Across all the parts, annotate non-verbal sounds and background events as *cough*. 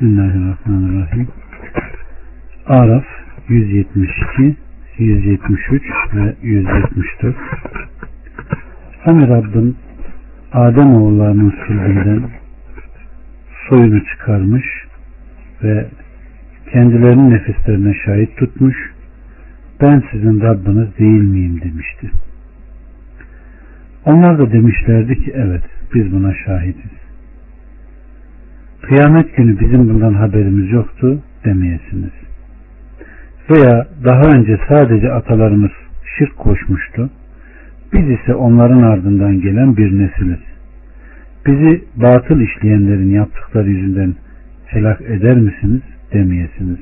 Bismillahirrahmanirrahim. Araf 172, 173 ve 174 Hani Rabbin Adem oğullarının sülbünden soyunu çıkarmış ve kendilerinin nefislerine şahit tutmuş ben sizin Rabbiniz değil miyim demişti. Onlar da demişlerdi ki evet biz buna şahidiz. Kıyamet günü bizim bundan haberimiz yoktu demeyesiniz. Veya daha önce sadece atalarımız şirk koşmuştu. Biz ise onların ardından gelen bir nesiliz. Bizi batıl işleyenlerin yaptıkları yüzünden helak eder misiniz demeyesiniz.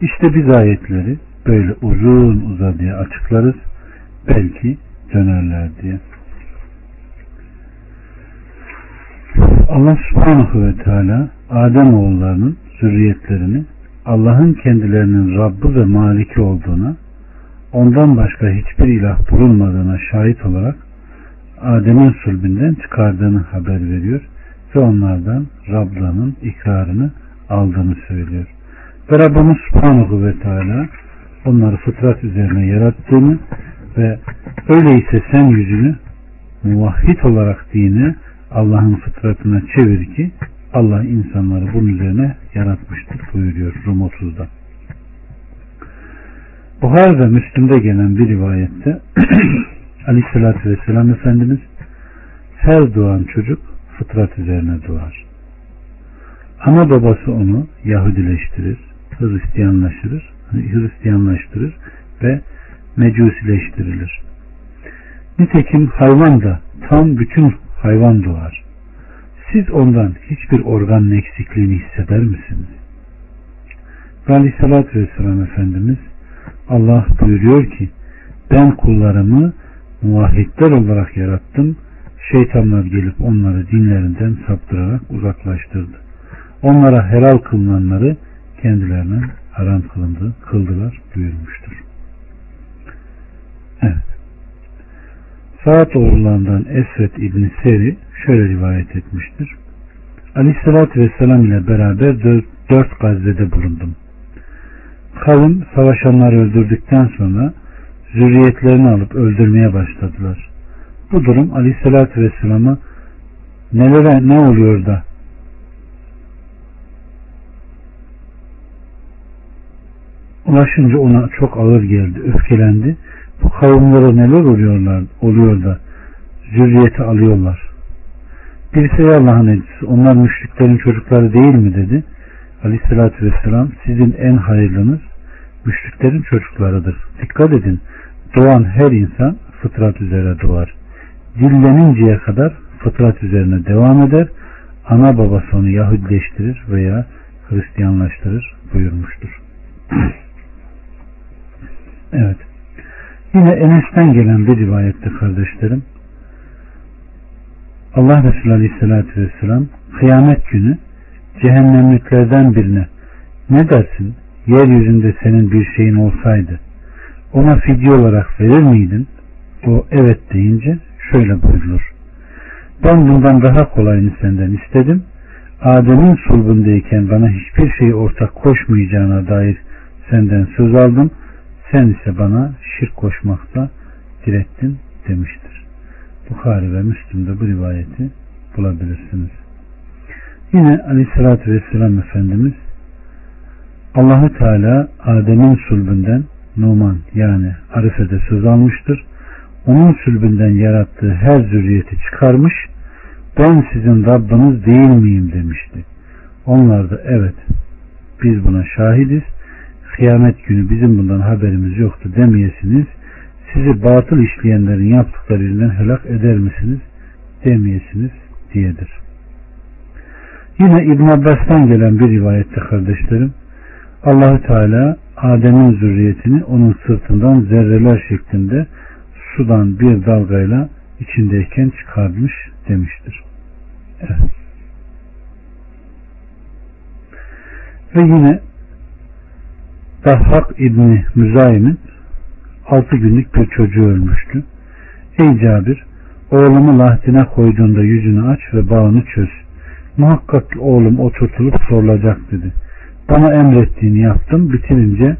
İşte biz ayetleri böyle uzun uzadıya açıklarız. Belki dönerler diye. Allah subhanahu ve teala Adem oğullarının zürriyetlerini Allah'ın kendilerinin Rabbi ve Maliki olduğuna ondan başka hiçbir ilah bulunmadığına şahit olarak Adem'in sulbünden çıkardığını haber veriyor ve onlardan Rabla'nın ikrarını aldığını söylüyor. Ve Rabbimiz Subhanahu ve Teala onları fıtrat üzerine yarattığını ve öyleyse sen yüzünü muvahhid olarak dine Allah'ın fıtratına çevir ki Allah insanları bunun üzerine yaratmıştır buyuruyor Rum 30'da. Buhar ve Müslüm'de gelen bir rivayette *clears throat* Aleyhisselatü Vesselam Efendimiz her doğan çocuk fıtrat üzerine doğar. Ana babası onu Yahudileştirir, Hristiyanlaştırır, Hristiyanlaştırır ve mecusileştirilir. Nitekim hayvan da tam bütün hayvan doğar. Siz ondan hiçbir organın eksikliğini hisseder misiniz? Ve Aleyhisselatü Vesselam Efendimiz Allah buyuruyor ki ben kullarımı muvahhidler olarak yarattım. Şeytanlar gelip onları dinlerinden saptırarak uzaklaştırdı. Onlara helal kılınanları kendilerine haram kılındı, kıldılar buyurmuştur. Evet. Saat oğullarından Esvet İbni Seri şöyle rivayet etmiştir. Aleyhissalatü Vesselam ile beraber dört, dört gazvede bulundum. Kavim savaşanları öldürdükten sonra zürriyetlerini alıp öldürmeye başladılar. Bu durum Aleyhisselatü Vesselam'a nelere ne oluyor da ulaşınca ona çok ağır geldi, öfkelendi. Bu kavimlere neler oluyorlar, oluyor da zürriyeti alıyorlar. Birisi ey Allah'ın elçisi onlar müşriklerin çocukları değil mi dedi. Aleyhissalatü vesselam sizin en hayırlınız müşriklerin çocuklarıdır. Dikkat edin doğan her insan fıtrat üzere doğar. Dilleninceye kadar fıtrat üzerine devam eder. Ana babası onu Yahudileştirir veya Hristiyanlaştırır buyurmuştur. *clears throat* evet. Yine Enes'ten gelen bir rivayette kardeşlerim Allah Resulü Aleyhisselatü Vesselam kıyamet günü cehennemliklerden birine ne dersin yeryüzünde senin bir şeyin olsaydı ona fidye olarak verir miydin? O evet deyince şöyle buyurulur. Ben bundan daha kolayını senden istedim. Adem'in sulbundayken bana hiçbir şey ortak koşmayacağına dair senden söz aldım. Sen ise bana şirk koşmakta direttin demiştir. Bukhari ve Müslim'de bu rivayeti bulabilirsiniz. Yine Aleyhisselatü Vesselam Efendimiz Allahu Teala Adem'in sulbünden Numan yani Arife'de söz almıştır. Onun sülbünden yarattığı her zürriyeti çıkarmış, ben sizin Rabbiniz değil miyim demişti. Onlar da evet, biz buna şahidiz, kıyamet günü bizim bundan haberimiz yoktu demeyesiniz, sizi batıl işleyenlerin yaptıkları yüzünden helak eder misiniz demeyesiniz diyedir. Yine İbn Abbas'tan gelen bir rivayette kardeşlerim, Allahü Teala Adem'in zürriyetini onun sırtından zerreler şeklinde sudan bir dalgayla içindeyken çıkarmış demiştir. Evet. Ve yine Dahhak İbni Müzayim'in 6 günlük bir çocuğu ölmüştü. Ey Cabir, oğlumu lahdine koyduğunda yüzünü aç ve bağını çöz. Muhakkak oğlum oturtulup sorulacak dedi. Bana emrettiğini yaptım. Bitirince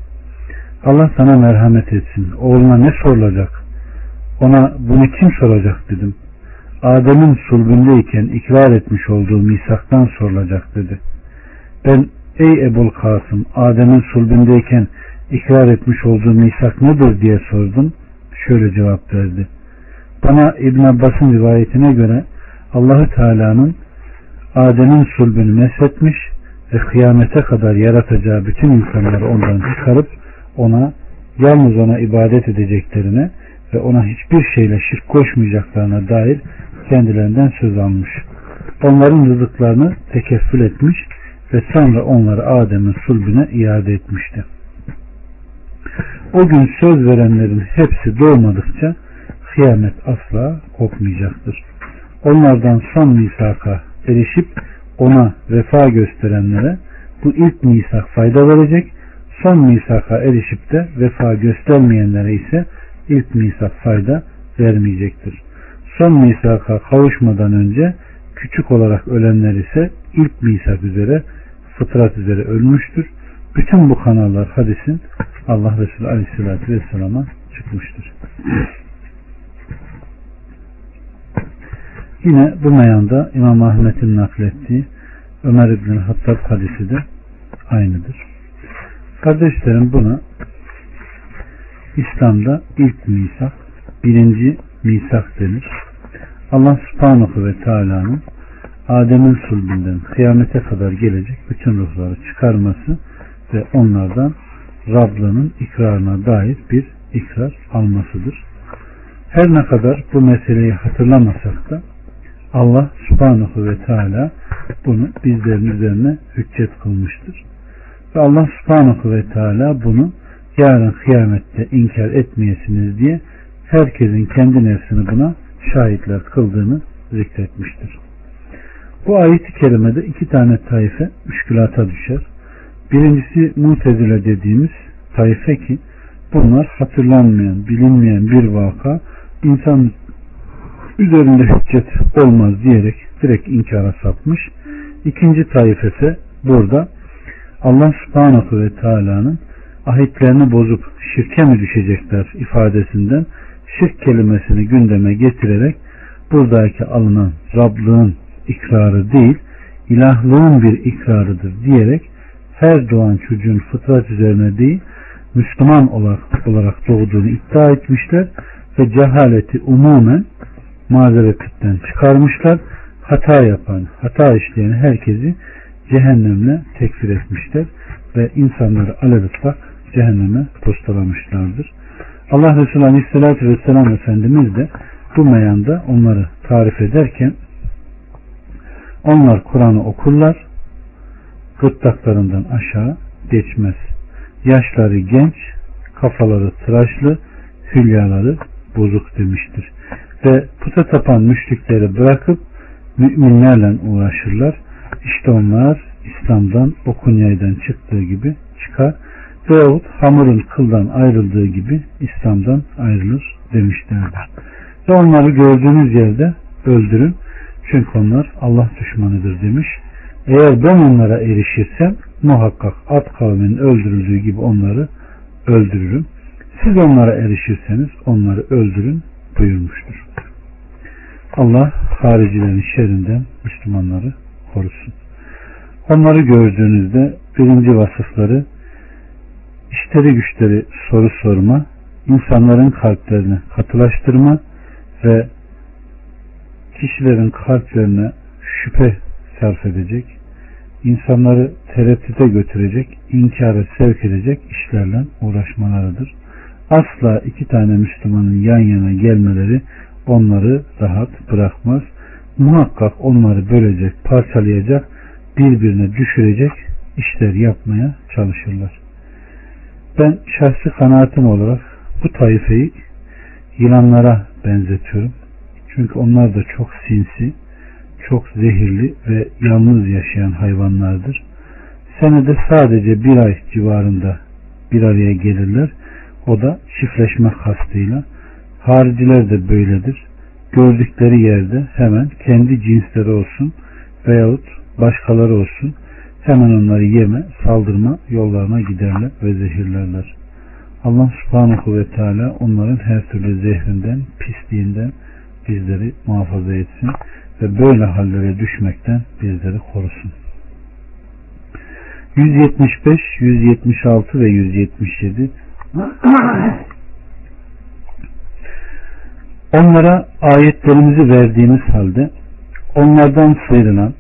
Allah sana merhamet etsin. Oğluna ne sorulacak? Ona bunu kim soracak dedim. Adem'in sulbündeyken ikrar etmiş olduğu misaktan sorulacak dedi. Ben ey Ebul Kasım Adem'in sulbündeyken ikrar etmiş olduğu misak nedir diye sordum. Şöyle cevap verdi. Bana İbn Abbas'ın rivayetine göre Allahü Teala'nın Adem'in sulbünü meshetmiş ve kıyamete kadar yaratacağı bütün insanları ondan çıkarıp ona yalnız ona ibadet edeceklerine ve ona hiçbir şeyle şirk koşmayacaklarına dair kendilerinden söz almış. Onların rızıklarını tekeffül etmiş ve sonra onları Adem'in sulbüne iade etmişti. O gün söz verenlerin hepsi doğmadıkça kıyamet asla kopmayacaktır. Onlardan son misaka erişip ona vefa gösterenlere bu ilk misak fayda verecek, son misaka erişip de vefa göstermeyenlere ise ilk misak fayda vermeyecektir. Son misaka kavuşmadan önce küçük olarak ölenler ise ilk misak üzere fıtrat üzere ölmüştür. Bütün bu kanallar hadisin Allah Resulü Aleyhisselatü Vesselam'a çıkmıştır. Yine bu meyanda İmam Ahmet'in naklettiği Ömer İbn Hattab hadisi de aynıdır. Kardeşlerim buna İslam'da ilk misak, birinci misak denir. Allah subhanahu ve teala'nın Adem'in sulbünden kıyamete kadar gelecek bütün ruhları çıkarması ve onlardan Rablığının ikrarına dair bir ikrar almasıdır. Her ne kadar bu meseleyi hatırlamasak da Allah subhanahu ve teala bunu bizlerin üzerine hüccet kılmıştır. Ve Allah subhanahu ve teala bunu yarın kıyamette inkar etmeyesiniz diye herkesin kendi nefsini buna şahitler kıldığını zikretmiştir. Bu ayet-i kerimede iki tane taife müşkülata düşer. Birincisi mutezile dediğimiz taife ki bunlar hatırlanmayan, bilinmeyen bir vaka insan üzerinde hüccet olmaz diyerek direkt inkara sapmış. İkinci taifesi burada Allah subhanahu ve teala'nın ahitlerini bozup şirke mi düşecekler ifadesinden şirk kelimesini gündeme getirerek buradaki alınan Rablığın ikrarı değil ilahlığın bir ikrarıdır diyerek her doğan çocuğun fıtrat üzerine değil Müslüman olarak, olarak doğduğunu iddia etmişler ve cehaleti umumen mazeretten çıkarmışlar. Hata yapan, hata işleyen herkesi cehennemle tekfir etmişler ve insanları alev ıslak cehenneme postalamışlardır. Allah Resulü Aleyhisselatü Vesselam Efendimiz de bu meyanda onları tarif ederken onlar Kur'an'ı okurlar gırtlaklarından aşağı geçmez. Yaşları genç, kafaları tıraşlı, hülyaları bozuk demiştir. Ve puta tapan müşrikleri bırakıp müminlerle uğraşırlar. İşte onlar İslam'dan yaydan çıktığı gibi çıkar veyahut hamurun kıldan ayrıldığı gibi İslam'dan ayrılır demişlerdir. Ve onları gördüğünüz yerde öldürün. Çünkü onlar Allah düşmanıdır demiş. Eğer ben onlara erişirsem muhakkak at kavminin öldürüldüğü gibi onları öldürürüm. Siz onlara erişirseniz onları öldürün buyurmuştur. Allah haricilerin şerrinden Müslümanları korusun. Onları gördüğünüzde birinci vasıfları işleri güçleri soru sorma, insanların kalplerini katılaştırma ve kişilerin kalplerine şüphe sarf edecek, insanları tereddüte götürecek, inkara sevk edecek işlerle uğraşmalarıdır. Asla iki tane Müslümanın yan yana gelmeleri onları rahat bırakmaz. Muhakkak onları bölecek, parçalayacak, birbirine düşürecek işler yapmaya çalışırlar. Ben şahsi kanaatim olarak bu taifeyi yılanlara benzetiyorum. Çünkü onlar da çok sinsi, çok zehirli ve yalnız yaşayan hayvanlardır. Senede sadece bir ay civarında bir araya gelirler. O da çiftleşme kastıyla. Hariciler de böyledir. Gördükleri yerde hemen kendi cinsleri olsun veyahut başkaları olsun hemen onları yeme, saldırma yollarına giderler ve zehirlerler. Allah subhanahu ve teala onların her türlü zehrinden, pisliğinden bizleri muhafaza etsin ve böyle hallere düşmekten bizleri korusun. 175, 176 ve 177 *clears throat* Onlara ayetlerimizi verdiğimiz halde onlardan sıyrılan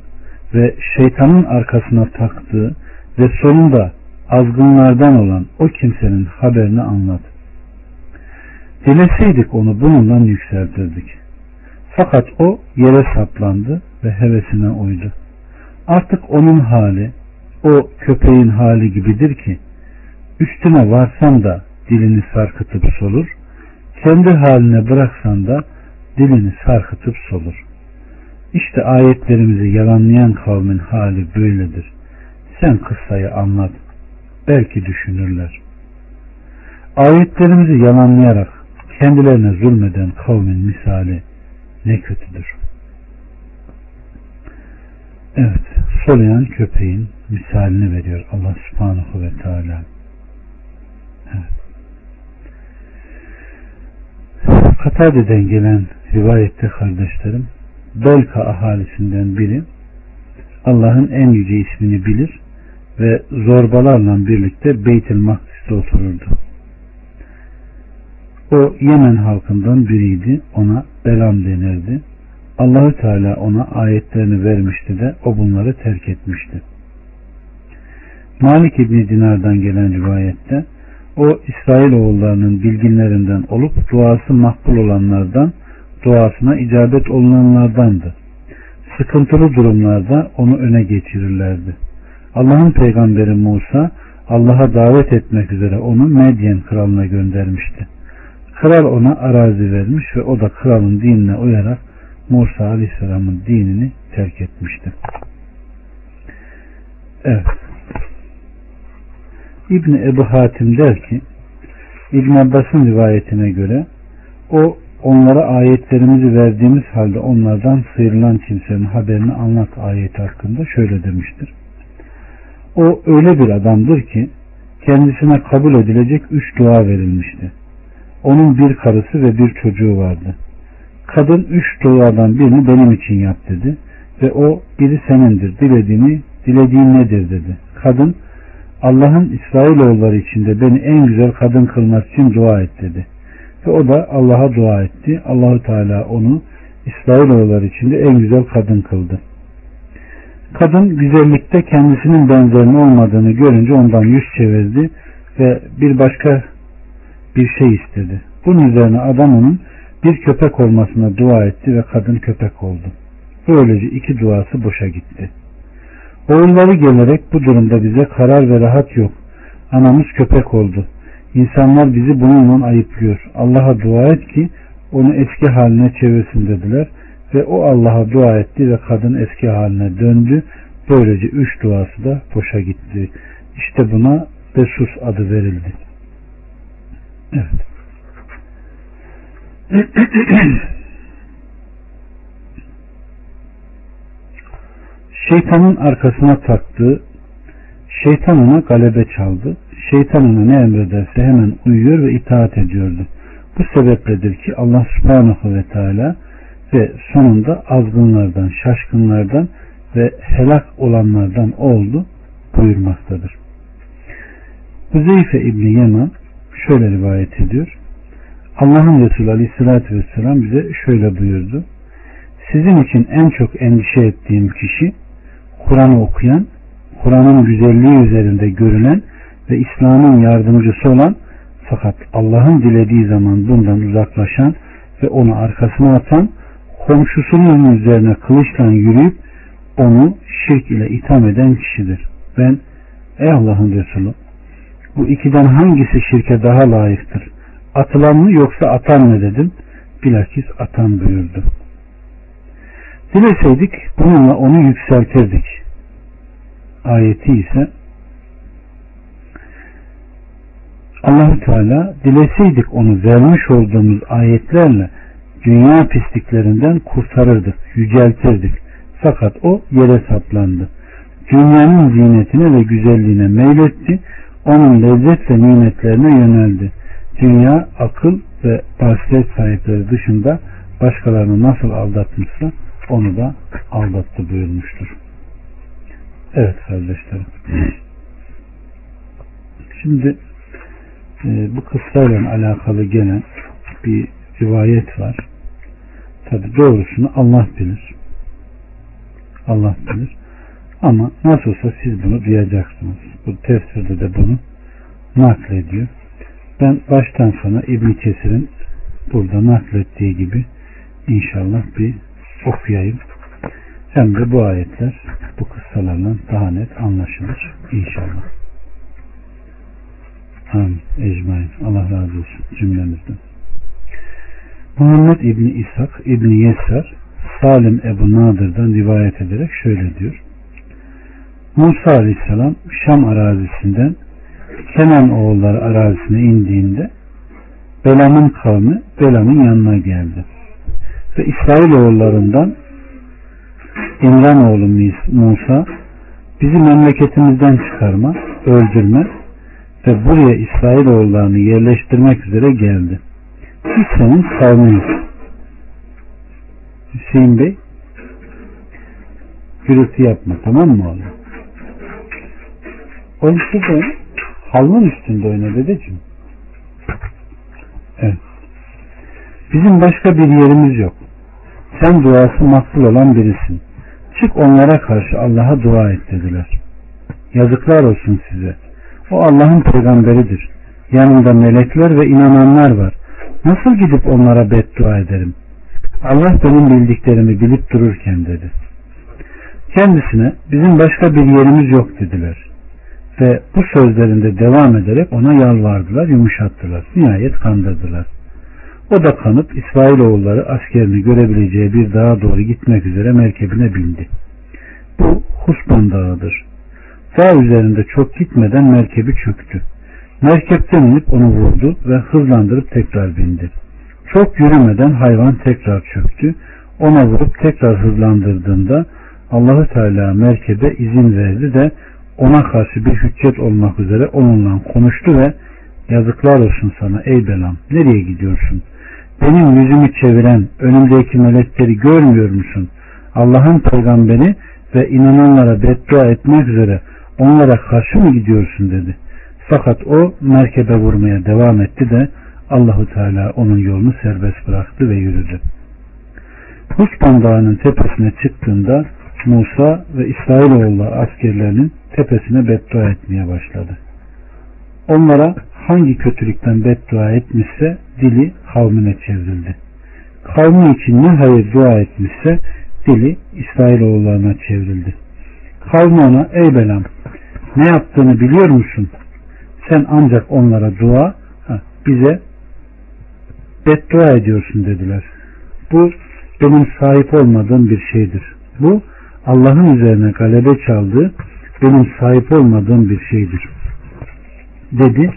ve şeytanın arkasına taktığı ve sonunda azgınlardan olan o kimsenin haberini anlat. Dileseydik onu bununla yükseltirdik. Fakat o yere saplandı ve hevesine uydu. Artık onun hali o köpeğin hali gibidir ki üstüne varsan da dilini sarkıtıp solur, kendi haline bıraksan da dilini sarkıtıp solur. İşte ayetlerimizi yalanlayan kavmin hali böyledir. Sen kıssayı anlat. Belki düşünürler. Ayetlerimizi yalanlayarak kendilerine zulmeden kavmin misali ne kötüdür. Evet, soluyan köpeğin misalini veriyor Allah subhanahu ve teala. Evet. Katade'den gelen rivayette kardeşlerim Belka ahalisinden biri Allah'ın en yüce ismini bilir ve zorbalarla birlikte Beytül Makdis'te otururdu. O Yemen halkından biriydi. Ona Belam denirdi. Allahü Teala ona ayetlerini vermişti de o bunları terk etmişti. Malik İbni Dinar'dan gelen rivayette o İsrail oğullarının bilginlerinden olup duası makbul olanlardan duasına icabet olunanlardandı. Sıkıntılı durumlarda onu öne geçirirlerdi. Allah'ın peygamberi Musa Allah'a davet etmek üzere onu Medyen kralına göndermişti. Kral ona arazi vermiş ve o da kralın dinine uyarak Musa Aleyhisselam'ın dinini terk etmişti. Evet. İbni Ebu Hatim der ki İbn Abbas'ın rivayetine göre o onlara ayetlerimizi verdiğimiz halde onlardan sıyrılan kimsenin haberini anlat ayeti hakkında şöyle demiştir. O öyle bir adamdır ki kendisine kabul edilecek üç dua verilmişti. Onun bir karısı ve bir çocuğu vardı. Kadın üç duadan birini benim için yap dedi ve o biri senindir dilediğini dilediğin nedir dedi. Kadın Allah'ın İsrailoğulları içinde beni en güzel kadın kılması için dua et dedi. Ve o da Allah'a dua etti. Allahu Teala onu İsrailoğulları içinde en güzel kadın kıldı. Kadın güzellikte kendisinin benzerinin olmadığını görünce ondan yüz çevirdi ve bir başka bir şey istedi. Bunun üzerine adam onun bir köpek olmasına dua etti ve kadın köpek oldu. Böylece iki duası boşa gitti. Oğulları gelerek bu durumda bize karar ve rahat yok. Anamız köpek oldu. İnsanlar bizi bununla ayıplıyor. Allah'a dua et ki onu eski haline çevirsin dediler. Ve o Allah'a dua etti ve kadın eski haline döndü. Böylece üç duası da boşa gitti. İşte buna Besus adı verildi. *clears throat* Şeytanın arkasına taktığı, şeytan ona galebe çaldı. Şeytan ona ne emrederse hemen uyuyor ve itaat ediyordu. Bu sebepledir ki Allah subhanahu ve teala ve sonunda azgınlardan, şaşkınlardan ve helak olanlardan oldu buyurmaktadır. Huzeyfe İbni Yaman şöyle rivayet ediyor. Allah'ın Resulü Aleyhisselatü Vesselam bize şöyle buyurdu. Sizin için en çok endişe ettiğim kişi Kur'an'ı okuyan, Kur'an'ın güzelliği üzerinde görülen ve İslam'ın yardımcısı olan fakat Allah'ın dilediği zaman bundan uzaklaşan ve onu arkasına atan komşusunun üzerine kılıçla yürüyüp onu şirk ile itham eden kişidir. Ben ey Allah'ın Resulü bu ikiden hangisi şirke daha layıktır? Atılan mı yoksa atan mı dedim. Bilakis atan buyurdu. Dileseydik bununla onu yükseltirdik. Ayeti ise allah Teala dileseydik onu vermiş olduğumuz ayetlerle dünya pisliklerinden kurtarırdık, yüceltirdik. Fakat o yere saplandı. Dünyanın zinetine ve güzelliğine meyletti. Onun lezzet ve nimetlerine yöneldi. Dünya akıl ve basiret sahipleri dışında başkalarını nasıl aldatmışsa onu da aldattı buyurmuştur. Evet kardeşlerim. Şimdi e, bu kıssayla alakalı gelen bir rivayet var. Tabi doğrusunu Allah bilir. Allah bilir. Ama nasıl olsa siz bunu duyacaksınız. Bu tefsirde de bunu naklediyor. Ben baştan sona İbn Kesir'in burada naklettiği gibi inşallah bir okuyayım. Hem de bu ayetler bu kıssalarla daha net anlaşılır inşallah. Amin. Ecmain. Allah razı olsun cümlemizden. Muhammed İbni İshak İbni Yesar Salim Ebu Nadır'dan rivayet ederek şöyle diyor. Musa Aleyhisselam Şam arazisinden Kenan oğulları arazisine indiğinde Belam'ın kavmi Belam'ın yanına geldi. Ve İsrail oğullarından İmran oğlu Musa bizi memleketimizden çıkarma, öldürme ve buraya İsrail oğullarını yerleştirmek üzere geldi. Biz senin kavminiz. Hüseyin Bey gürültü yapma tamam mı oğlum? O işte halının üstünde oyna dedeciğim. Evet. Bizim başka bir yerimiz yok. Sen duası makbul olan birisin. Çık onlara karşı Allah'a dua et dediler. Yazıklar olsun size. O Allah'ın peygamberidir. Yanında melekler ve inananlar var. Nasıl gidip onlara beddua ederim? Allah benim bildiklerimi bilip dururken dedi. Kendisine bizim başka bir yerimiz yok dediler. Ve bu sözlerinde devam ederek ona yalvardılar, yumuşattılar. Nihayet kandırdılar. O da kanıp İsrailoğulları askerini görebileceği bir dağa doğru gitmek üzere merkebine bindi. Bu Husban dağıdır. Dağ üzerinde çok gitmeden merkebi çöktü. Merkepten inip onu vurdu ve hızlandırıp tekrar bindi. Çok yürümeden hayvan tekrar çöktü. Ona vurup tekrar hızlandırdığında Allahü Teala merkebe izin verdi de ona karşı bir hüccet olmak üzere onunla konuştu ve yazıklar olsun sana ey belam nereye gidiyorsun? Benim yüzümü çeviren önümdeki melekleri görmüyor musun? Allah'ın peygamberi ve inananlara beddua etmek üzere onlara karşı mı gidiyorsun dedi. Fakat o merkebe vurmaya devam etti de Allahu Teala onun yolunu serbest bıraktı ve yürüdü. Husban Dağı'nın tepesine çıktığında Musa ve İsrailoğulları askerlerinin tepesine beddua etmeye başladı. Onlara hangi kötülükten beddua etmişse dili kavmine çevrildi. Kavmi için ne hayır dua etmişse dili İsrailoğullarına çevrildi. Kavmi ona ey belam ne yaptığını biliyor musun? Sen ancak onlara dua bize beddua ediyorsun dediler. Bu benim sahip olmadığım bir şeydir. Bu Allah'ın üzerine galebe çaldığı benim sahip olmadığım bir şeydir. Dedi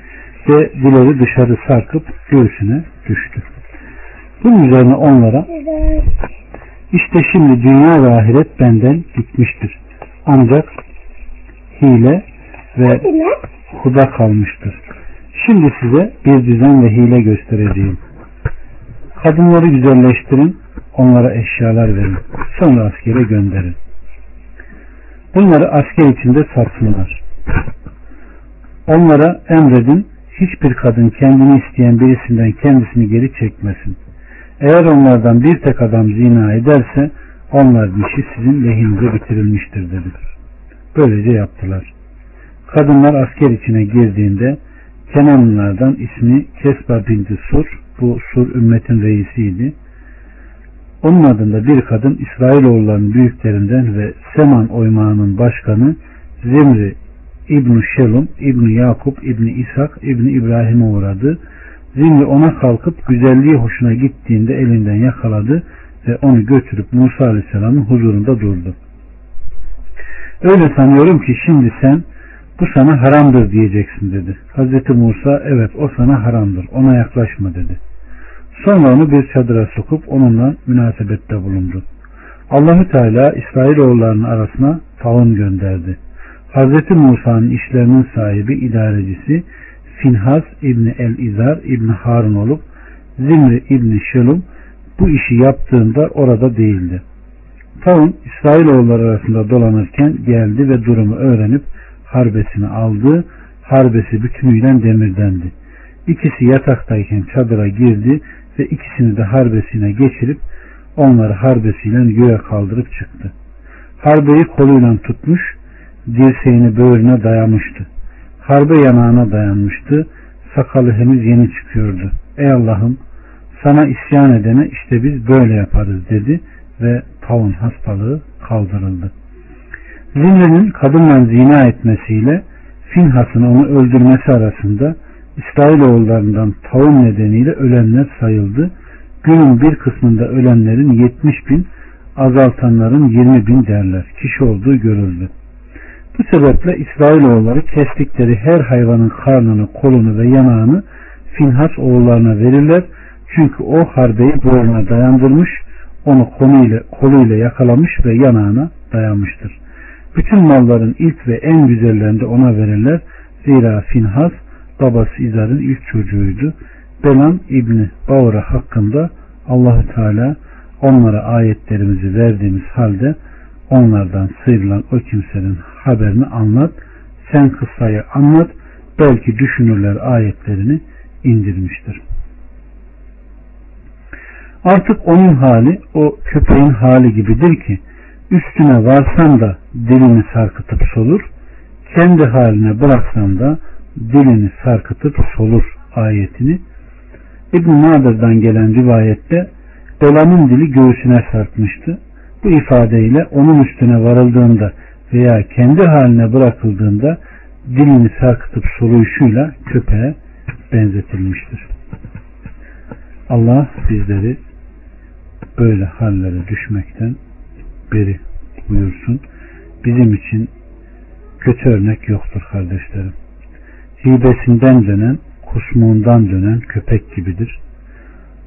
ve dileri dışarı sarkıp göğsüne düştü. Bunun üzerine onlara işte şimdi dünya ve ahiret benden gitmiştir. Ancak hile ve huda kalmıştır. Şimdi size bir düzen ve hile göstereceğim. Kadınları güzelleştirin, onlara eşyalar verin. Sonra askere gönderin. Bunları asker içinde satsınlar. Onlara emredin, hiçbir kadın kendini isteyen birisinden kendisini geri çekmesin. Eğer onlardan bir tek adam zina ederse onların işi sizin lehinize bitirilmiştir dedi. Böylece yaptılar. Kadınlar asker içine girdiğinde Kenanlılardan ismi Kesba binti Sur, bu Sur ümmetin reisiydi. Onun adında bir kadın İsrailoğullarının büyüklerinden ve Seman oymağının başkanı Zimri İbn Şelum, İbn Yakup, İbn İshak, İbn İbrahim'e uğradı. Zimri ona kalkıp güzelliği hoşuna gittiğinde elinden yakaladı ve onu götürüp Musa Aleyhisselam'ın huzurunda durdu. Öyle sanıyorum ki şimdi sen bu sana haramdır diyeceksin dedi. Hazreti Musa evet o sana haramdır ona yaklaşma dedi. Sonra onu bir çadıra sokup onunla münasebette bulundu. Allahü Teala İsrailoğullarının arasına taun gönderdi. Hazreti Musa'nın işlerinin sahibi idarecisi Finhas İbni El-İzar İbni Harun olup Zimri İbni Şelum bu işi yaptığında orada değildi. Taun İsrailoğulları arasında dolanırken geldi ve durumu öğrenip harbesini aldı. Harbesi bütünüyle demirdendi. İkisi yataktayken çadıra girdi ve ikisini de harbesine geçirip onları harbesiyle göğe kaldırıp çıktı. Harbeyi koluyla tutmuş, dirseğini böğrüne dayamıştı. Harbe yanağına dayanmıştı. Sakalı henüz yeni çıkıyordu. Ey Allah'ım sana isyan edene işte biz böyle yaparız dedi ve taun hastalığı kaldırıldı. Zimri'nin kadınla zina etmesiyle Finhas'ın onu öldürmesi arasında İsrailoğullarından taun nedeniyle ölenler sayıldı. Günün bir kısmında ölenlerin 70 bin, azaltanların 20 bin derler. Kişi olduğu görüldü. Bu sebeple İsrailoğulları kestikleri her hayvanın karnını, kolunu ve yanağını Finhas oğullarına verirler. Çünkü o harbeyi boğuna dayandırmış, onu koluyla, koluyla yakalamış ve yanağına dayamıştır. Bütün malların ilk ve en güzellerini de ona verirler. Zira Finhas babası İzar'ın ilk çocuğuydu. Belan İbni Bavra hakkında Allahü Teala onlara ayetlerimizi verdiğimiz halde onlardan sıyrılan o kimsenin haberini anlat. Sen kıssayı anlat. Belki düşünürler ayetlerini indirmiştir. Artık onun hali o köpeğin hali gibidir ki üstüne varsan da dilini sarkıtıp solur, kendi haline bıraksan da dilini sarkıtıp solur ayetini İbn-i Nadir'den gelen rivayette Belan'ın dili göğsüne sarkmıştı. Bu ifadeyle onun üstüne varıldığında veya kendi haline bırakıldığında dilini sarkıtıp soluyuşuyla köpeğe benzetilmiştir. Allah bizleri böyle hallere düşmekten beri buyursun. Bizim için kötü örnek yoktur kardeşlerim. Hibesinden dönen, kusmuğundan dönen köpek gibidir.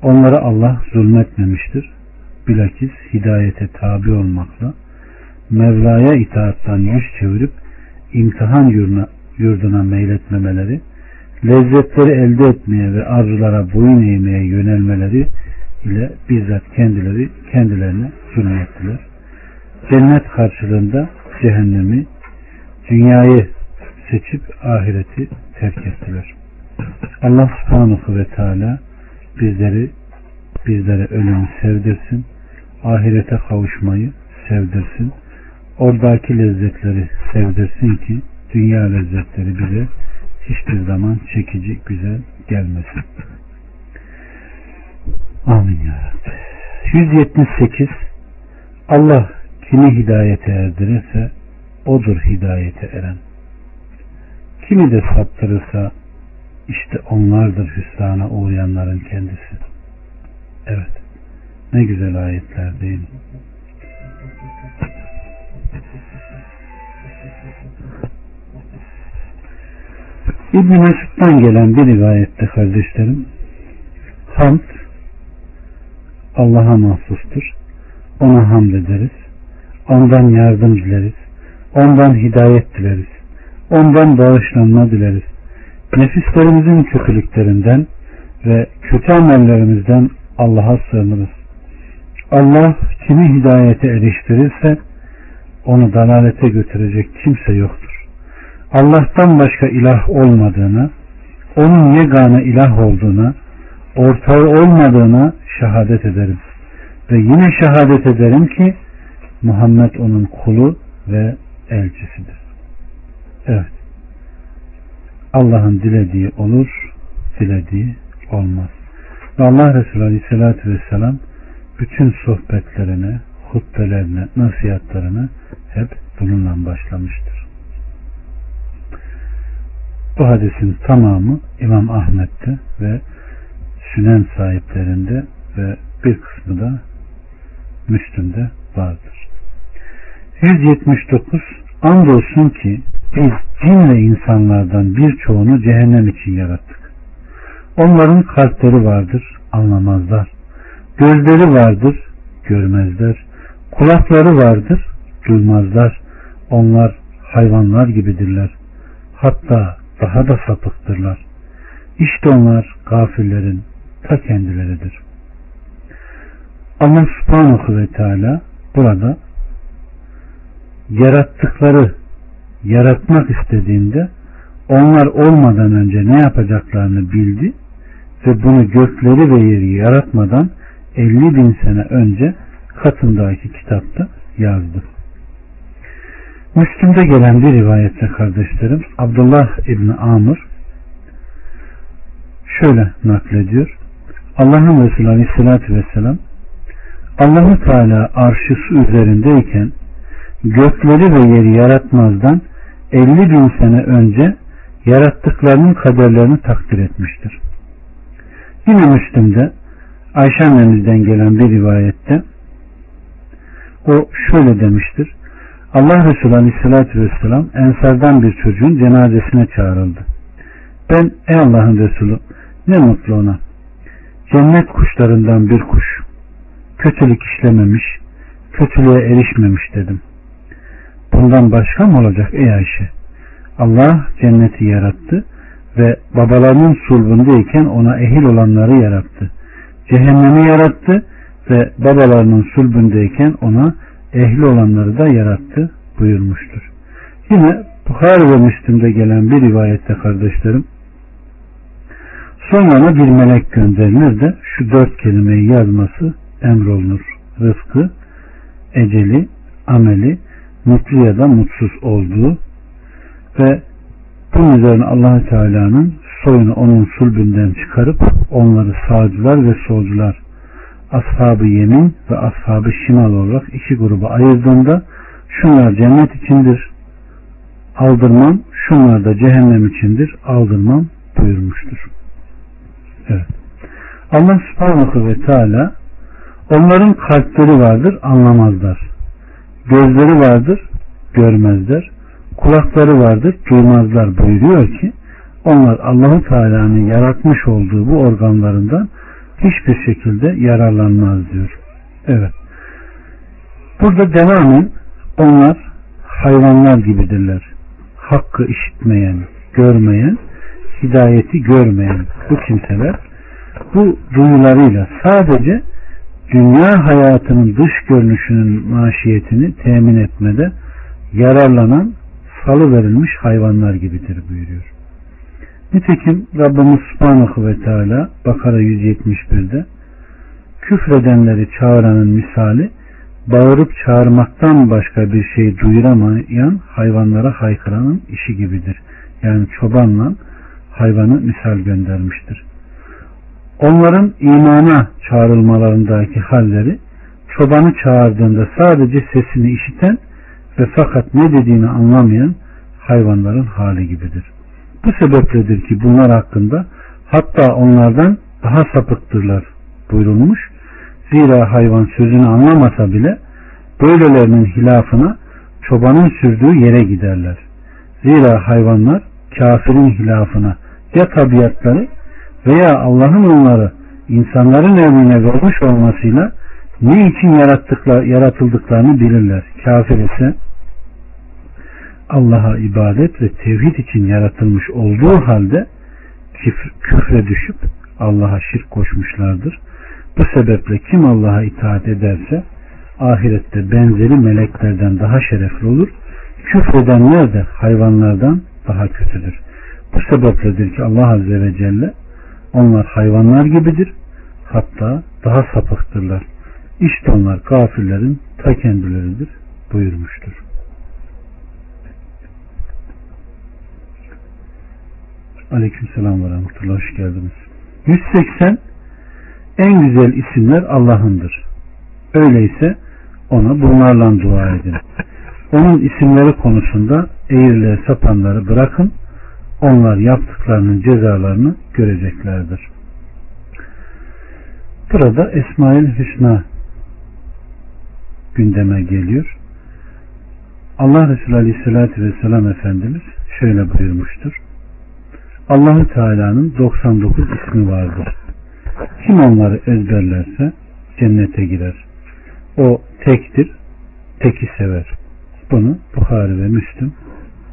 Onlara Allah zulmetmemiştir. Bilakis hidayete tabi olmakla Mevla'ya itaattan yüz çevirip imtihan yurduna, yurduna meyletmemeleri, lezzetleri elde etmeye ve arzulara boyun eğmeye yönelmeleri ile bizzat kendileri kendilerine zulmettiler. Cennet karşılığında cehennemi, dünyayı seçip ahireti terk ettiler. Allah subhanahu ve teala bizleri bizlere ölümü sevdirsin, ahirete kavuşmayı sevdirsin, oradaki lezzetleri sevdirsin ki dünya lezzetleri bize hiçbir zaman çekici, güzel gelmesin. Amin ya Rabbi. 178 Allah kimi hidayete erdirirse odur hidayete eren. Kimi de saptırırsa işte onlardır hüsrana uğrayanların kendisi. Evet. Ne güzel ayetler değil mi? İbn Mesud'dan gelen bir rivayette kardeşlerim hamd Allah'a mahsustur. Ona hamd ederiz. Ondan yardım dileriz. Ondan hidayet dileriz. Ondan bağışlanma dileriz. Nefislerimizin kötülüklerinden ve kötü amellerimizden Allah'a sığınırız. Allah kimi hidayete eriştirirse onu dalalete götürecek kimse yoktur. Allah'tan başka ilah olmadığına, onun yegane ilah olduğuna, ortağı olmadığına şehadet ederim. Ve yine şehadet ederim ki Muhammed onun kulu ve elçisidir. Evet. Allah'ın dilediği olur, dilediği olmaz. Ve Allah Resulü Aleyhisselatü Vesselam bütün sohbetlerine, hutbelerine, nasihatlarına hep bununla başlamıştır. Bu hadisin tamamı İmam Ahmet'te ve Sünen sahiplerinde ve bir kısmı da Müslüm'de vardır. 179 Andolsun ki biz cin ve insanlardan birçoğunu cehennem için yarattık. Onların kalpleri vardır, anlamazlar. Gözleri vardır, görmezler. Kulakları vardır, duymazlar. Onlar hayvanlar gibidirler. Hatta daha da sapıktırlar. İşte onlar gafillerin ta kendileridir. Allah subhanahu ve teala burada yarattıkları yaratmak istediğinde onlar olmadan önce ne yapacaklarını bildi ve bunu gökleri ve yeri yaratmadan 50 bin sene önce katındaki kitapta yazdı. Müslüm'de gelen bir rivayette kardeşlerim Abdullah İbni Amr şöyle naklediyor. Allah'ın Resulü Aleyhisselatü Vesselam Allahu Teala arşı su üzerindeyken gökleri ve yeri yaratmazdan 50 bin sene önce yarattıklarının kaderlerini takdir etmiştir. Yine Müslüm'de Ayşe annemizden gelen bir rivayette o şöyle demiştir. Allah Resulü Aleyhisselatü Vesselam Ensardan bir çocuğun cenazesine çağrıldı. Ben ey Allah'ın Resulü ne mutlu ona. Cennet kuşlarından bir kuş. Kötülük işlememiş, kötülüğe erişmemiş dedim. Bundan başka mı olacak ey Ayşe? Allah cenneti yarattı ve babalarının sulbundayken ona ehil olanları yarattı. Cehennemi yarattı ve babalarının sulbundayken ona ehli olanları da yarattı buyurmuştur. Yine Bukhari ve Müslim'de gelen bir rivayette kardeşlerim sonra ona bir melek gönderilir de şu dört kelimeyi yazması emrolunur. Rızkı, eceli, ameli, mutlu ya da mutsuz olduğu ve bunun üzerine allah Teala'nın soyunu onun sulbünden çıkarıp onları sağcılar ve solcular ashabı yemin ve ashabı şimal olarak iki gruba ayırdığında şunlar cennet içindir aldırmam şunlar da cehennem içindir aldırmam buyurmuştur. Evet. Allah subhanahu ve teala onların kalpleri vardır anlamazlar. Gözleri vardır görmezler. Kulakları vardır duymazlar buyuruyor ki onlar Allahu Teala'nın yaratmış olduğu bu organlarından hiçbir şekilde yararlanmaz diyor. Evet. Burada devamen onlar hayvanlar gibidirler. Hakkı işitmeyen, görmeyen, hidayeti görmeyen bu kimseler bu duyularıyla sadece dünya hayatının dış görünüşünün maşiyetini temin etmede yararlanan salı verilmiş hayvanlar gibidir buyuruyor. Nitekim Rabbimiz Subhanahu ve Teala Bakara 171'de küfredenleri çağıranın misali bağırıp çağırmaktan başka bir şey duyuramayan hayvanlara haykıranın işi gibidir. Yani çobanla hayvanı misal göndermiştir. Onların imana çağrılmalarındaki halleri çobanı çağırdığında sadece sesini işiten ve fakat ne dediğini anlamayan hayvanların hali gibidir. Bu sebepledir ki bunlar hakkında hatta onlardan daha sapıktırlar buyurulmuş. Zira hayvan sözünü anlamasa bile böylelerinin hilafına çobanın sürdüğü yere giderler. Zira hayvanlar kafirin hilafına ya tabiatları veya Allah'ın onları insanların emrine vermiş olmasıyla ne için yarattıklar, yaratıldıklarını bilirler. Kafir ise Allah'a ibadet ve tevhid için yaratılmış olduğu halde küfre düşüp Allah'a şirk koşmuşlardır. Bu sebeple kim Allah'a itaat ederse ahirette benzeri meleklerden daha şerefli olur. Küfredenler de hayvanlardan daha kötüdür. Bu sebepledir ki Allah Azze ve Celle onlar hayvanlar gibidir. Hatta daha sapıktırlar. İşte onlar gafirlerin ta kendileridir buyurmuştur. Aleyküm selam ve rahmetullah. Hoş geldiniz. 180 en güzel isimler Allah'ındır. Öyleyse ona bunlarla dua edin. Onun isimleri konusunda eğrileri sapanları bırakın. Onlar yaptıklarının cezalarını göreceklerdir. Burada Esmail Hüsna gündeme geliyor. Allah Resulü Aleyhisselatü Vesselam Efendimiz şöyle buyurmuştur. Allahu Teala'nın 99 ismi vardır. Kim onları ezberlerse cennete girer. O tektir, teki sever. Bunu Bukhari ve Müslüm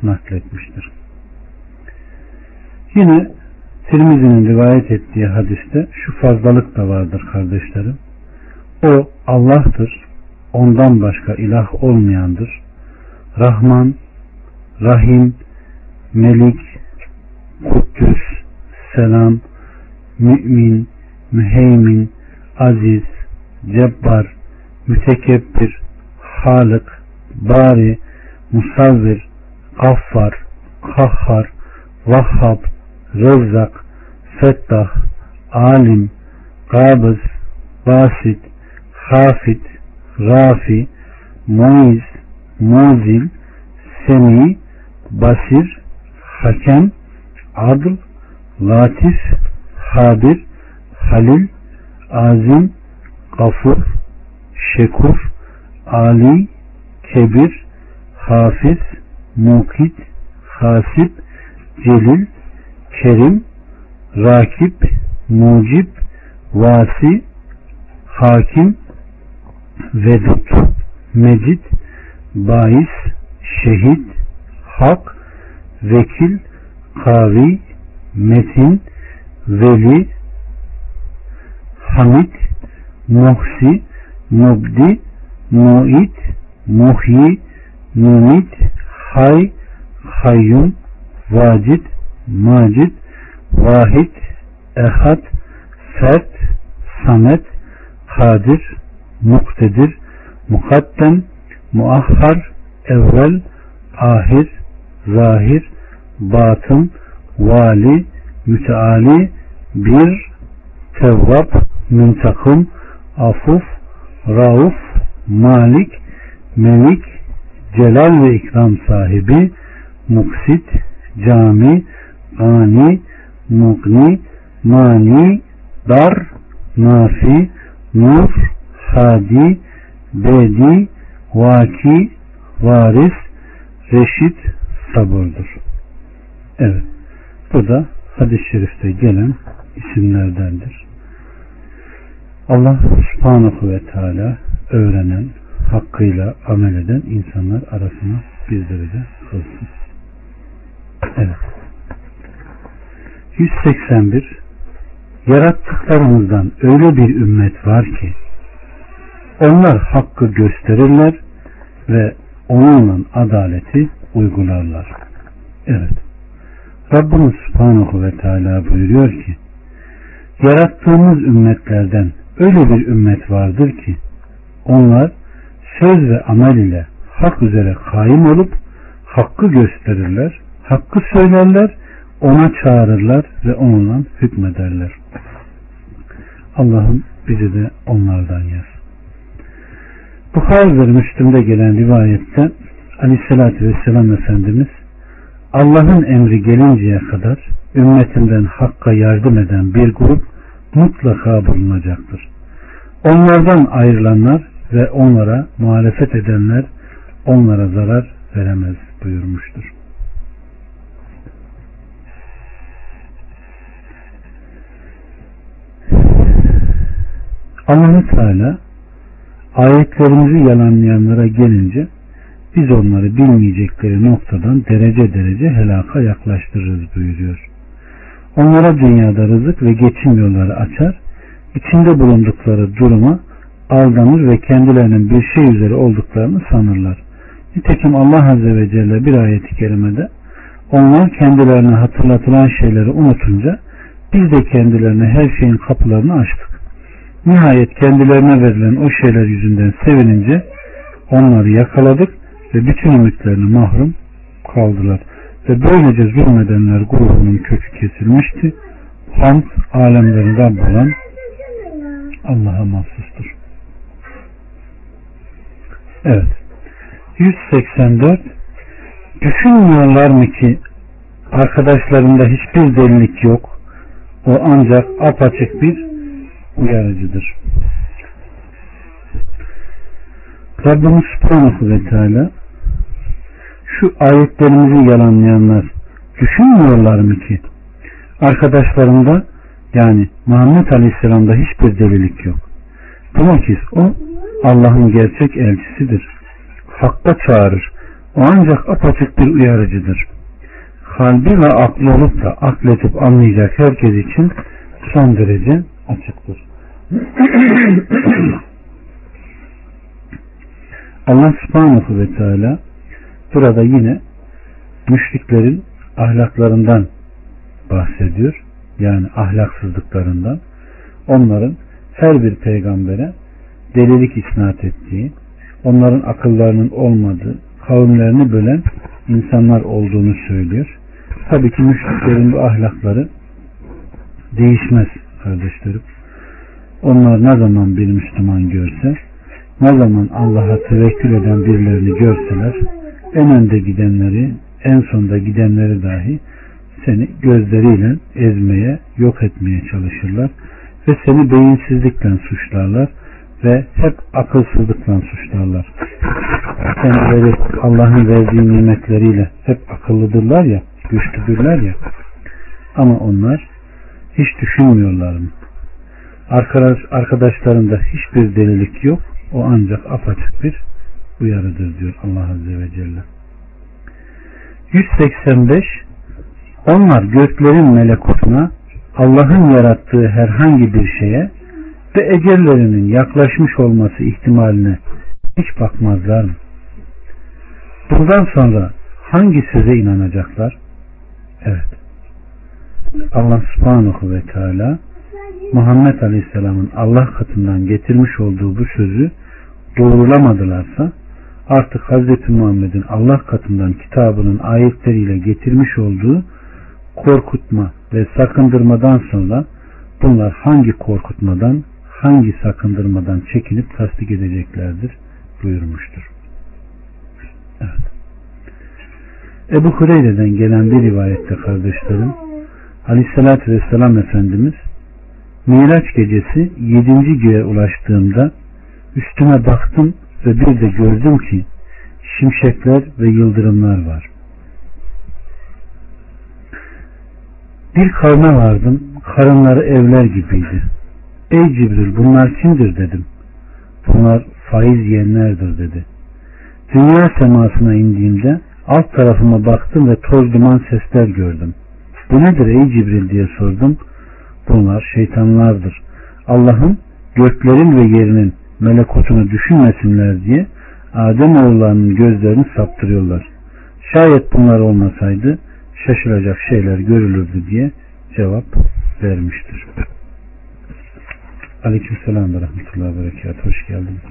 nakletmiştir. Yine Tirmizi'nin rivayet ettiği hadiste şu fazlalık da vardır kardeşlerim. O Allah'tır. Ondan başka ilah olmayandır. Rahman, Rahim, Melik, Kuddüs, Selam, Mümin, Müheymin, Aziz, Cebbar, Mütekebbir, Halık, Bari, Musavvir, Gaffar, Kahhar, Vahhab, Rezzak, Fettah, Alim, Kabız, Basit, Hafid, Rafi, Muiz, Muzil, Semi, Basir, Hakem, Adl, Latif, Habir, Halil, Azim, Gafur, Şekur, Ali, Kebir, Hafiz, Mukit, Hasip, Celil, Kerim, Rakip, Mucib, Vasi, Hakim, Vedut, Mecid, Bais, Şehit, Hak, Vekil, Kavi, Metin, Veli, Hamid, Muhsi, Mubdi, Muit, Muhyi, Mumit, Hay, Hayyum, Vacid, Macid, Vahid, Ehad, Fert, Samet, Kadir, Muktedir, Mukaddem, Muahhar, Evvel, Ahir, Zahir, Batın, Vali, Müteali, Bir, Tevvab, Müntakım, Afuf, Rauf, Malik, Melik, Celal ve İkram sahibi, Muksit, Cami, Ani, Mugni, Mani, Dar, Nafi, Nur, Hadi, Bedi, Vaki, Varis, Reşit, Sabırdır. Evet. Bu da hadis-i şerifte gelen isimlerdendir. Allah subhanahu ve teala öğrenen, hakkıyla amel eden insanlar arasına bizleri de kılsın. Evet. 181 Yarattıklarımızdan öyle bir ümmet var ki onlar hakkı gösterirler ve onunla adaleti uygularlar. Evet. Rabbimiz Subhanahu ve Teala buyuruyor ki yarattığımız ümmetlerden öyle bir ümmet vardır ki onlar söz ve amel ile hak üzere kaim olup hakkı gösterirler, hakkı söylerler, ona çağırırlar ve onunla hükmederler. Allah'ım bizi de onlardan yaz. Bukhari ve Müslüm'de gelen rivayette Aleyhisselatü Vesselam Efendimiz Allah'ın emri gelinceye kadar ümmetinden hakka yardım eden bir grup mutlaka bulunacaktır. Onlardan ayrılanlar ve onlara muhalefet edenler onlara zarar veremez buyurmuştur. Allah Teala ayetlerimizi yalanlayanlara gelince biz onları bilmeyecekleri noktadan derece derece helaka yaklaştırırız buyuruyor. Onlara dünyada rızık ve geçim yolları açar, içinde bulundukları duruma aldanır ve kendilerinin bir şey üzere olduklarını sanırlar. Nitekim Allah Azze ve Celle bir ayeti kerimede onlar kendilerine hatırlatılan şeyleri unutunca biz de kendilerine her şeyin kapılarını açtık. Nihayet kendilerine verilen o şeyler yüzünden sevinince onları yakaladık ve bütün ümitlerini mahrum kaldılar. Ve böylece zulmedenler grubunun kökü kesilmişti. Hamd alemlerin Rabbi olan Allah'a mahsustur. Evet. 184 Düşünmüyorlar mı ki arkadaşlarında hiçbir delilik yok. O ancak apaçık bir uyarıcıdır. Rabbimiz Subhanahu ve Teala şu ayetlerimizi yalanlayanlar düşünmüyorlar mı ki arkadaşlarında yani Muhammed Aleyhisselam'da hiçbir delilik yok. Bilakis o Allah'ın gerçek elçisidir. Hakka çağırır. O ancak apaçık bir uyarıcıdır. Kalbi ve aklı olup da akletip anlayacak herkes için son derece açıktır. *clears throat* Allah subhanahu ve teala burada yine müşriklerin ahlaklarından bahsediyor. Yani ahlaksızlıklarından. Onların her bir peygambere delilik isnat ettiği, onların akıllarının olmadığı, kavimlerini bölen insanlar olduğunu söylüyor. Tabii ki müşriklerin bu ahlakları değişmez kardeşlerim. Onlar ne zaman bir Müslüman görse, ne zaman Allah'a tevekkül eden birilerini görseler, en önde gidenleri, en sonda gidenleri dahi seni gözleriyle ezmeye, yok etmeye çalışırlar ve seni beyinsizlikle suçlarlar ve hep akılsızlıkla suçlarlar. Kendileri Allah'ın verdiği nimetleriyle hep akıllıdırlar ya, güçlüdürler ya. Ama onlar hiç düşünmüyorlar mı? Arkadaş, arkadaşlarında hiçbir delilik yok. O ancak apaçık bir uyarıdır diyor Allah Azze ve Celle. 185 Onlar göklerin melekutuna Allah'ın yarattığı herhangi bir şeye ve ecellerinin yaklaşmış olması ihtimaline hiç bakmazlar mı? Bundan sonra hangi söze inanacaklar? Evet. Allah subhanahu ve teala Muhammed Aleyhisselam'ın Allah katından getirmiş olduğu bu sözü doğrulamadılarsa artık Hz. Muhammed'in Allah katından kitabının ayetleriyle getirmiş olduğu korkutma ve sakındırmadan sonra bunlar hangi korkutmadan hangi sakındırmadan çekinip tasdik edeceklerdir buyurmuştur. Evet. Ebu Hureyre'den gelen bir rivayette kardeşlerim Aleyhisselatü Vesselam Efendimiz Miraç gecesi yedinci göğe ulaştığımda üstüme baktım ve bir de gördüm ki şimşekler ve yıldırımlar var. Bir kavme vardım, karınları evler gibiydi. Ey Cibril bunlar kimdir dedim. Bunlar faiz yiyenlerdir dedi. Dünya semasına indiğimde alt tarafıma baktım ve toz duman sesler gördüm. Bu nedir ey Cibril diye sordum. Bunlar şeytanlardır. Allah'ın göklerin ve yerinin melekotunu düşünmesinler diye Adem oğullarının gözlerini saptırıyorlar. Şayet bunlar olmasaydı şaşılacak şeyler görülürdü diye cevap vermiştir. Aleyküm selam ve rahmetullahi ve berekat. Hoş geldiniz.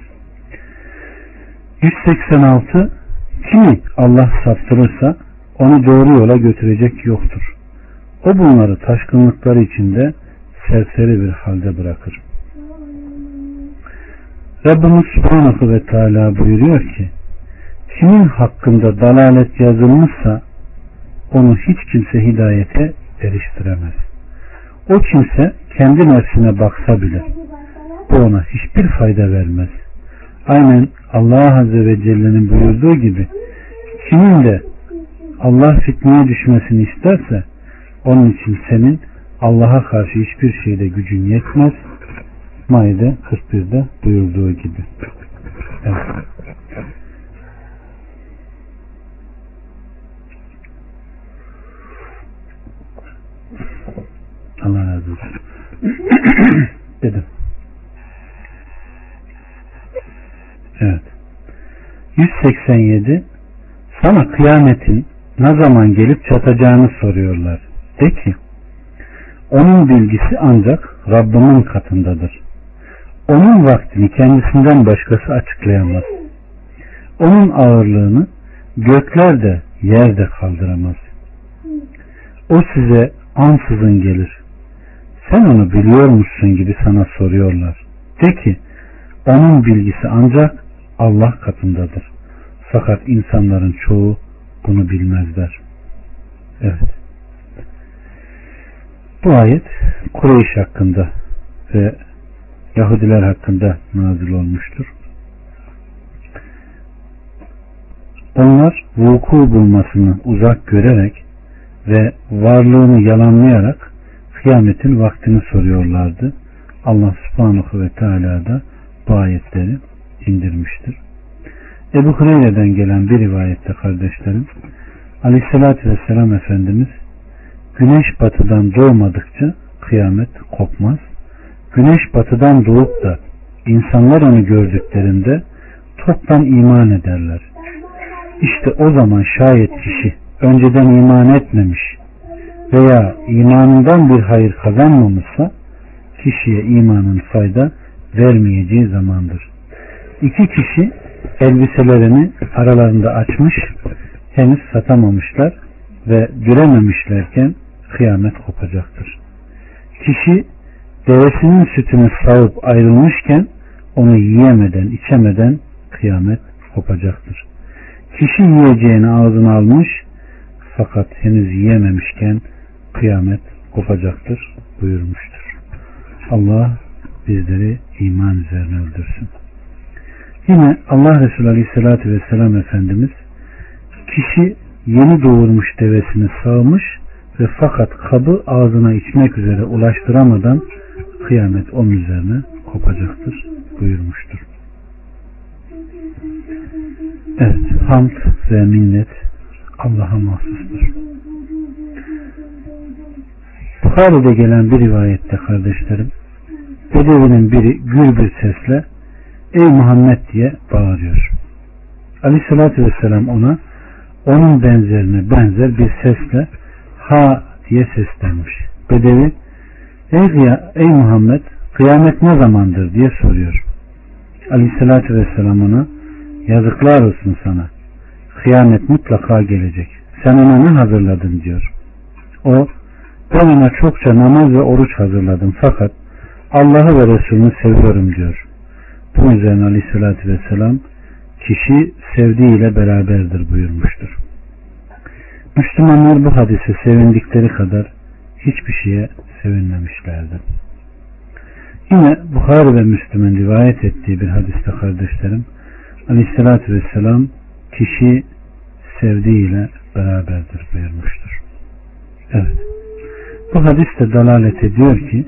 186 Kimi Allah saptırırsa onu doğru yola götürecek yoktur. O bunları taşkınlıkları içinde serseri bir halde bırakır. Rabbimiz Subhanahu ve Teala buyuruyor ki kimin hakkında dalalet yazılmışsa onu hiç kimse hidayete eriştiremez. O kimse kendi nefsine baksa bile bu ona hiçbir fayda vermez. Aynen Allah Azze ve Celle'nin buyurduğu gibi kimin de Allah fitneye düşmesini isterse onun için senin Allah'a karşı hiçbir şeyde gücün yetmez. Maide 41'de buyurduğu gibi. Evet. Allah razı olsun. *coughs* Dedim. Evet. 187 Sana kıyametin ne zaman gelip çatacağını soruyorlar. De ki onun bilgisi ancak Rabbimin katındadır. Onun vaktini kendisinden başkası açıklayamaz. Onun ağırlığını gökler de yer de kaldıramaz. O size ansızın gelir. Sen onu biliyormuşsun gibi sana soruyorlar. De ki onun bilgisi ancak Allah katındadır. Fakat insanların çoğu bunu bilmezler. Evet. Bu ayet Kureyş hakkında ve Yahudiler hakkında nazil olmuştur. Onlar vuku bulmasını uzak görerek ve varlığını yalanlayarak kıyametin vaktini soruyorlardı. Allah subhanahu ve teala da bu ayetleri indirmiştir. Ebu Hureyre'den gelen bir rivayette kardeşlerim Aleyhisselatü Vesselam Efendimiz Güneş batıdan doğmadıkça kıyamet kopmaz. Güneş batıdan doğup da insanlar onu gördüklerinde toptan iman ederler. İşte o zaman şayet kişi önceden iman etmemiş veya imanından bir hayır kazanmamışsa kişiye imanın fayda vermeyeceği zamandır. İki kişi elbiselerini aralarında açmış henüz satamamışlar ve görememişlerken kıyamet kopacaktır. Kişi devesinin sütünü sağıp ayrılmışken onu yiyemeden, içemeden kıyamet kopacaktır. Kişi yiyeceğini ağzına almış fakat henüz yiyememişken kıyamet kopacaktır buyurmuştur. Allah bizleri iman üzerine öldürsün. Yine Allah Resulü Aleyhisselatü Vesselam Efendimiz kişi yeni doğurmuş devesini sağmış ve fakat kabı ağzına içmek üzere ulaştıramadan kıyamet onun üzerine kopacaktır buyurmuştur. Evet, hamd ve minnet Allah'a mahsustur. Bukhari'de gelen bir rivayette kardeşlerim, Bedevinin biri gür bir sesle Ey Muhammed diye bağırıyor. Aleyhissalatü vesselam ona onun benzerine benzer bir sesle ha diye seslenmiş. Bedevi ey, ey Muhammed kıyamet ne zamandır diye soruyor. Aleyhissalatü vesselam ona yazıklar olsun sana. Kıyamet mutlaka gelecek. Sen ona ne hazırladın diyor. O ben ona çokça namaz ve oruç hazırladım fakat Allah'ı ve Resulünü seviyorum diyor. Bu üzerine aleyhissalatü vesselam kişi sevdiğiyle beraberdir buyurmuştur. Müslümanlar bu hadise sevindikleri kadar hiçbir şeye sevinmemişlerdi. Yine Bukhari ve Müslüm'ün rivayet ettiği bir hadiste kardeşlerim Aleyhisselatü Vesselam kişi sevdiğiyle beraberdir buyurmuştur. Evet. Bu hadiste dalalet ediyor ki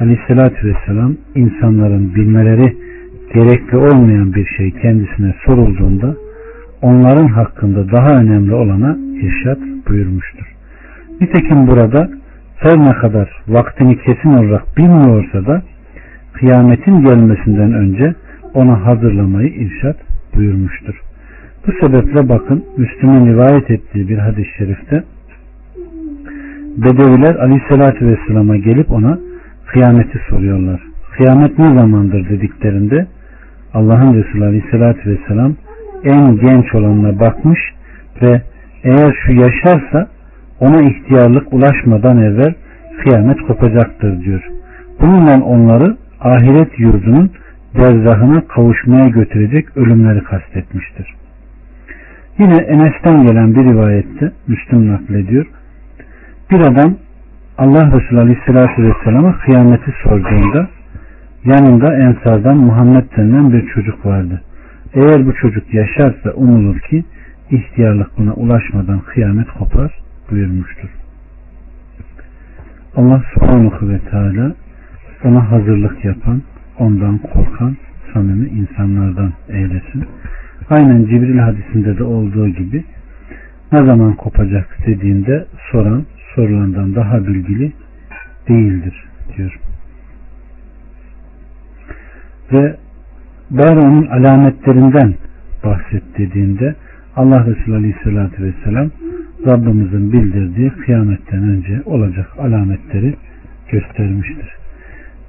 Aleyhisselatü Vesselam insanların bilmeleri gerekli olmayan bir şey kendisine sorulduğunda onların hakkında daha önemli olana irşat buyurmuştur. Nitekim burada her ne kadar vaktini kesin olarak bilmiyorsa da kıyametin gelmesinden önce ona hazırlamayı irşat buyurmuştur. Bu sebeple bakın Müslüm'ün rivayet ettiği bir hadis-i şerifte Bedeviler aleyhissalatü vesselama gelip ona kıyameti soruyorlar. Kıyamet ne zamandır dediklerinde Allah'ın Resulü aleyhissalatü vesselam en genç olanına bakmış ve eğer şu yaşarsa ona ihtiyarlık ulaşmadan evvel kıyamet kopacaktır diyor. Bununla onları ahiret yurdunun derzahına kavuşmaya götürecek ölümleri kastetmiştir. Yine Enes'ten gelen bir rivayette Müslüm naklediyor. Bir adam Allah Resulü Aleyhisselatü Vesselam'a kıyameti sorduğunda yanında Ensardan Muhammed denilen bir çocuk vardı. Eğer bu çocuk yaşarsa umulur ki ihtiyarlık buna ulaşmadan kıyamet kopar buyurmuştur. Allah subhanahu ve teala ona hazırlık yapan, ondan korkan samimi insanlardan eylesin. Aynen Cibril hadisinde de olduğu gibi ne zaman kopacak dediğinde soran sorulandan daha bilgili değildir diyor. Ve bari onun alametlerinden bahset dediğinde Allah Resulü Aleyhisselatü Vesselam Rabbimizin bildirdiği kıyametten önce olacak alametleri göstermiştir.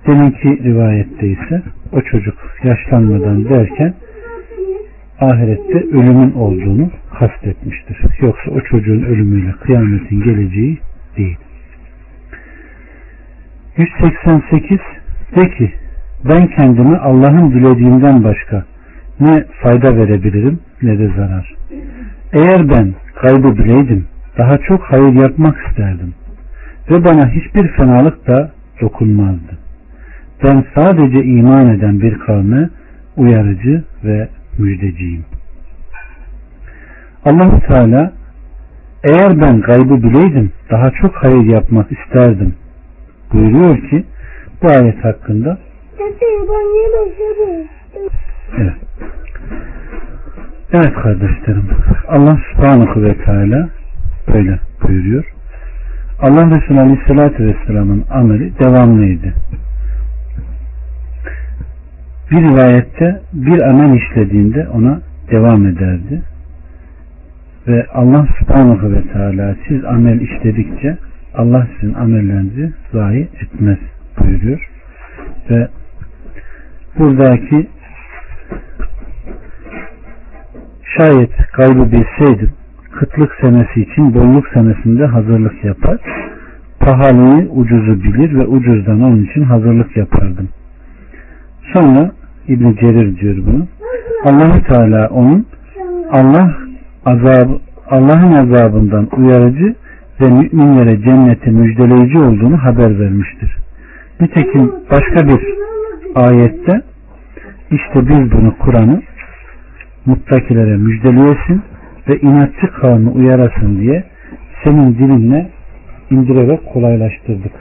Deminki rivayette ise o çocuk yaşlanmadan derken ahirette ölümün olduğunu kastetmiştir. Yoksa o çocuğun ölümüyle kıyametin geleceği değil. 188 de ki ben kendimi Allah'ın dilediğinden başka ne fayda verebilirim ne de zarar. Eğer ben kaybı bileydim daha çok hayır yapmak isterdim ve bana hiçbir fenalık da dokunmazdı. Ben sadece iman eden bir kavme uyarıcı ve müjdeciyim. allah Teala eğer ben gaybı bileydim daha çok hayır yapmak isterdim buyuruyor ki bu ayet hakkında Evet. Evet kardeşlerim. Allah subhanahu ve teala böyle buyuruyor. Allah Resulü Aleyhisselatü Vesselam'ın ameli devamlıydı. Bir rivayette bir amel işlediğinde ona devam ederdi. Ve Allah subhanahu ve teala siz amel işledikçe Allah sizin amellerinizi zayi etmez buyuruyor. Ve buradaki şayet gaybı bilseydim kıtlık senesi için bolluk senesinde hazırlık yapar. Pahalıyı ucuzu bilir ve ucuzdan onun için hazırlık yapardım. Sonra İbn Cerir diyor bunu. Allahu Teala onun Allah azab Allah'ın azabından uyarıcı ve müminlere cenneti müjdeleyici olduğunu haber vermiştir. Nitekim başka bir ayette. İşte biz bunu Kur'an'ı muttakilere müjdeleyesin ve inatçı kavmi uyarasın diye senin dilinle indirerek kolaylaştırdık